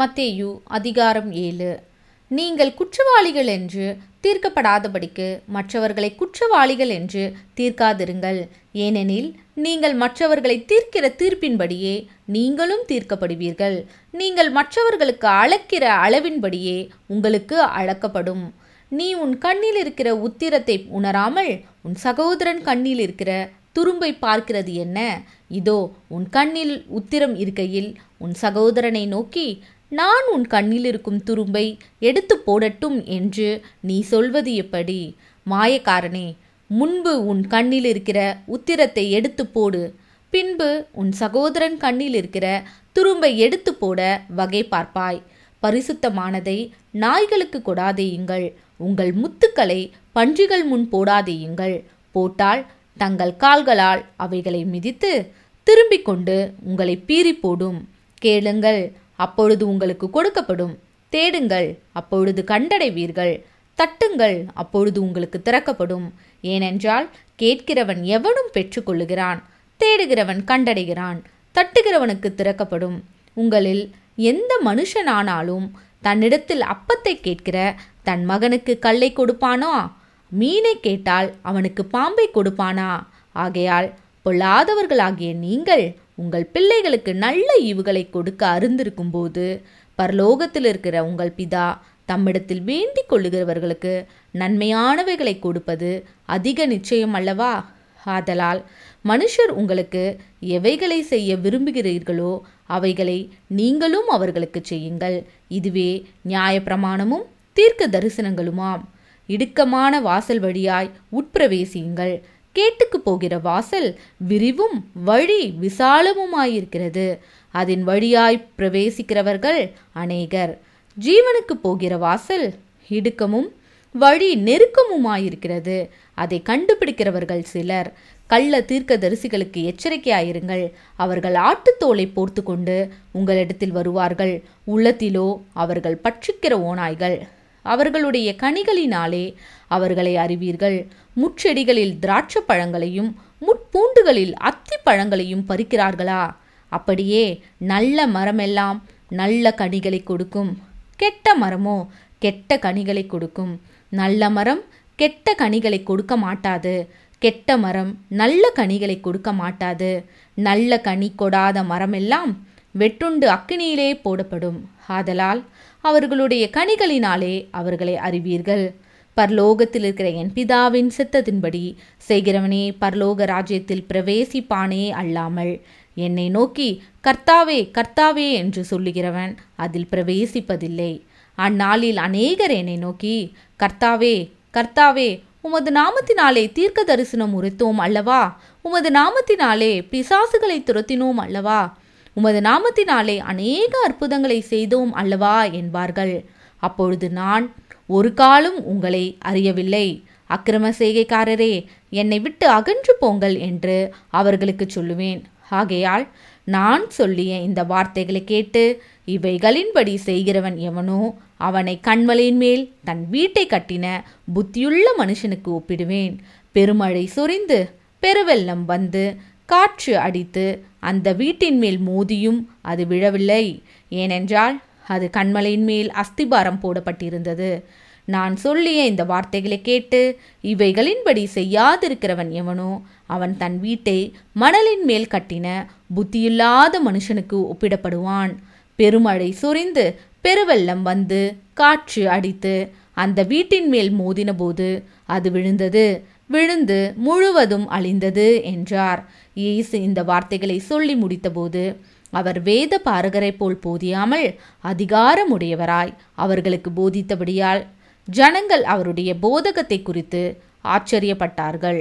மத்தேயு அதிகாரம் ஏழு. நீங்கள் குற்றவாளிகள் என்று தீர்க்கப்படாதபடிக்கு மற்றவர்களை குற்றவாளிகள் என்று தீர்க்காதிருங்கள். ஏனெனில் நீங்கள் மற்றவர்களை தீர்க்கிற தீர்ப்பின்படியே நீங்களும் தீர்க்கப்படுவீர்கள். நீங்கள் மற்றவர்களுக்கு அளக்கிற அளவின்படியே உங்களுக்கு அளக்கப்படும். நீ உன் கண்ணில் இருக்கிற உத்திரத்தை உணராமல் உன் சகோதரன் கண்ணில் இருக்கிற துரும்பை பார்க்கிறது என்ன? இதோ உன் கண்ணில் உத்திரம் இருக்கையில் உன் சகோதரனை நோக்கி நான் உன் கண்ணில் இருக்கும் துரும்பை எடுத்து போடட்டும் என்று நீ சொல்வது எப்படி? மாயக்காரனே முன்பு உன் கண்ணில் இருக்கிற உத்திரத்தை எடுத்து போடு. பின்பு உன் சகோதரன் கண்ணில் இருக்கிற துரும்பை எடுத்து போட வகை பார்ப்பாய். பரிசுத்தமானதை நாய்களுக்கு கொடாதேயுங்கள் உங்கள் முத்துக்களை பன்றிகள் முன் போடாதேயுங்கள் போட்டால் தங்கள் கால்களால் அவைகளை மிதித்து திரும்பிக் கொண்டு உங்களை பீறி போடும். கேளுங்கள் அப்பொழுது உங்களுக்கு கொடுக்கப்படும். தேடுங்கள் அப்பொழுது கண்டடைவீர்கள். தட்டுங்கள் அப்பொழுது உங்களுக்கு திறக்கப்படும். ஏனென்றால் கேட்கிறவன் எவனும் பெற்றுக்கொள்ளுகிறான் தேடுகிறவன் கண்டடைகிறான் தட்டுகிறவனுக்கு திறக்கப்படும். உங்களில் எந்த மனுஷனானாலும் தன்னிடத்தில் அப்பத்தை கேட்கிற தன் மகனுக்கு கல்லை கொடுப்பானோ? மீனை கேட்டால் அவனுக்கு பாம்பை கொடுப்பானா? ஆகையால் பொல்லாதவர்களாகிய நீங்கள் உங்கள் பிள்ளைகளுக்கு நல்ல ஈவுகளை கொடுக்க அருந்திருக்கும் போது பரலோகத்தில் இருக்கிற உங்கள் பிதா தம்மிடத்தில் வேண்டிக் கொள்ளுகிறவர்களுக்கு நன்மையானவைகளை கொடுப்பது அதிக நிச்சயம் அல்லவா? ஆதலால் மனுஷர் உங்களுக்கு எவைகளை செய்ய விரும்புகிறீர்களோ அவைகளை நீங்களும் அவர்களுக்கு செய்யுங்கள். இதுவே நியாயப்பிரமாணமும் தீர்க்க தரிசனங்களுமாம். இடுக்கமான வாசல் வழியாய் உட்பிரவேசியுங்கள். கேட்டுக்கு போகிற வாசல் விரிவும் வழி விசாலமுமாயிருக்கிறது. அதன் வழியாய் பிரவேசிக்கிறவர்கள் அநேகர். ஜீவனுக்கு போகிற வாசல் இடுக்கமும் வழி நெருக்கமுமாயிருக்கிறது. அதை கண்டுபிடிக்கிறவர்கள் சிலர். கள்ள தீர்க்க தரிசிகளுக்கு எச்சரிக்கையாயிருங்கள். அவர்கள் ஆட்டுத்தோலை போர்த்து கொண்டு உங்களிடத்தில் வருவார்கள். உள்ளத்திலோ அவர்கள் பட்சிக்கிற ஓநாய்கள். அவர்களுடைய கனிகளினாலே அவர்களை அறிவீர்கள். முட்செடிகளில் திராட்சை பழங்களையும் முட்பூண்டுகளில் அத்தி பழங்களையும் பறிக்கிறார்களா? அப்படியே நல்ல மரமெல்லாம் நல்ல கனிகளை கொடுக்கும். கெட்ட மரமோ? கெட்ட கனிகளை கொடுக்கும். நல்ல மரம் கெட்ட கனிகளை கொடுக்க மாட்டாது. கெட்ட மரம் நல்ல கனிகளை கொடுக்க மாட்டாது. நல்ல கனி கொடாத மரமெல்லாம் வெட்டுண்டு அக்கினியிலே போடப்படும். ஆதலால் அவர்களுடைய கனிகளினாலே அவர்களை அறிவீர்கள். பரலோகத்தில் இருக்கிற என் பிதாவின் சித்தத்தின்படி செய்கிறவனே பரலோக ராஜ்யத்தில் பிரவேசிப்பானே அல்லாமல் என்னை நோக்கி கர்த்தாவே கர்த்தாவே என்று சொல்லுகிறவன் அதில் பிரவேசிப்பதில்லை. அந்நாளில் அநேகர் என்னை நோக்கி கர்த்தாவே கர்த்தாவே உமது நாமத்தினாலே தீர்க்க தரிசனம் உரைத்தோம் அல்லவா? உமது நாமத்தினாலே பிசாசுகளை துரத்தினோம் அல்லவா? உமது நாமத்தினாலே அநேக அற்புதங்களை செய்தோம் அல்லவா என்பார்கள். அப்பொழுது நான் ஒரு காலம் உங்களை அறியவில்லை. அக்கிரம செய்கைக்காரரே என்னை விட்டு அகன்று போங்கள் என்று அவர்களுக்கு சொல்லுவேன். ஆகையால் நான் சொல்லிய இந்த வார்த்தைகளை கேட்டு இவைகளின்படி செய்கிறவன் எவனோ அவனை கண்மலையின் மேல் தன் வீட்டை கட்டின புத்தியுள்ள மனுஷனுக்கு ஒப்பிடுவேன். பெருமழை சொரிந்து பெருவெள்ளம் வந்து காற்று அடித்து அந்த வீட்டின் மேல் மோதியும் அது விழவில்லை. ஏனென்றால் அது கண்மலையின் மேல் அஸ்திபாரம் போடப்பட்டிருந்தது. நான் சொல்லிய இந்த வார்த்தைகளை கேட்டு இவைகளின்படி செய்யாதிருக்கிறவன் எவனோ அவன் தன் வீட்டை மணலின் மேல் கட்டின புத்தியில்லாத மனுஷனுக்கு ஒப்பிடப்படுவான். பெருமழை சொரிந்து பெருவெள்ளம் வந்து காற்று அடித்து அந்த வீட்டின் மேல் மோதினபோது அது விழுந்தது. விழுந்து முழுவதும் அழிந்தது என்றார். இயேசு இந்த வார்த்தைகளை சொல்லி முடித்தபோது அவர் வேத பாரகரை போல் போதியாமல் அதிகாரமுடையவராய் அவர்களுக்கு போதித்தபடியால் ஜனங்கள் அவருடைய போதகத்தை குறித்து ஆச்சரியப்பட்டார்கள்.